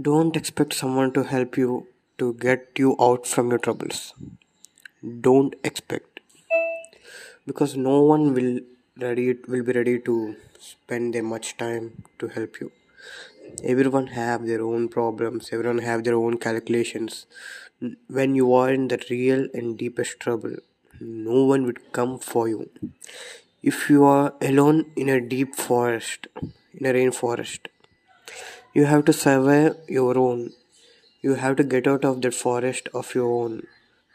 Don't expect someone to help you to get you out from your troubles. Don't expect because no one will ready will be ready to spend their much time to help you. Everyone have their own problems. Everyone have their own calculations. When you are in the real and deepest trouble, no one would come for you. If you are alone in a deep forest, in a rainforest, you have to survive your own. You have to get out of that forest of your own.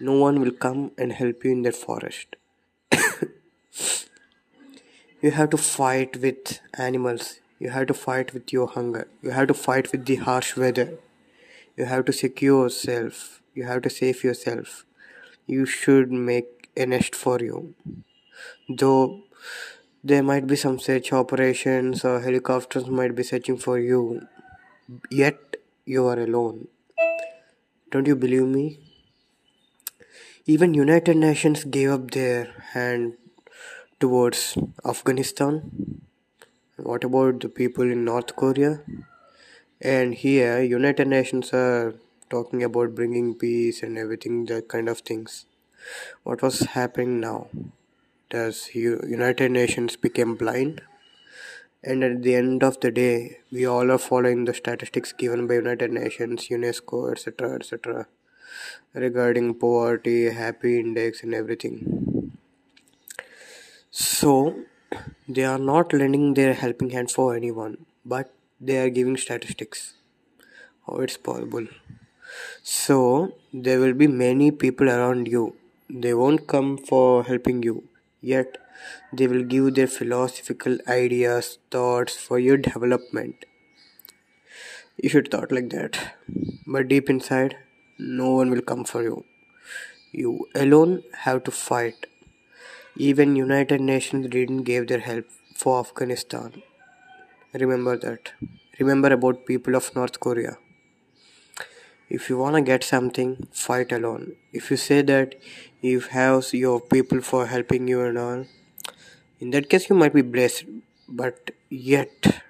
No one will come and help you in that forest. you have to fight with animals. You have to fight with your hunger. You have to fight with the harsh weather. You have to secure yourself. You have to save yourself. You should make a nest for you. Though there might be some search operations or helicopters might be searching for you, yet you are alone. Don't you believe me? Even United Nations gave up their hand towards Afghanistan. What about the people in North Korea? And here, United Nations are talking about bringing peace and everything, that kind of things. What was happening now? Does United Nations became blind? And at the end of the day, we all are following the statistics given by United Nations, UNESCO, etc., etc., regarding poverty, happy index, and everything. So, they are not lending their helping hand for anyone, but they are giving statistics. How it's possible? So, there will be many people around you. They won't come for helping you, yet they will give their philosophical ideas, thoughts for your development. You should thought like that. But deep inside, no one will come for you. You alone have to fight. Even United Nations didn't give their help for Afghanistan. Remember that. Remember about people of North Korea. If you wanna get something, fight alone. If you say that you have your people for helping you and all, in that case, you might be blessed, but yet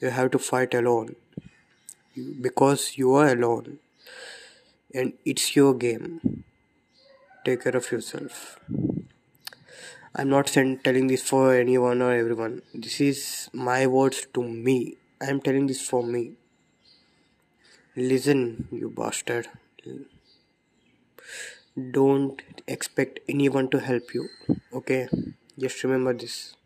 you have to fight alone because you are alone and it's your game. Take care of yourself. I'm not telling this for anyone or everyone. This is my words to me. I'm telling this for me. Listen, you bastard. Don't expect anyone to help you, okay? Just remember this.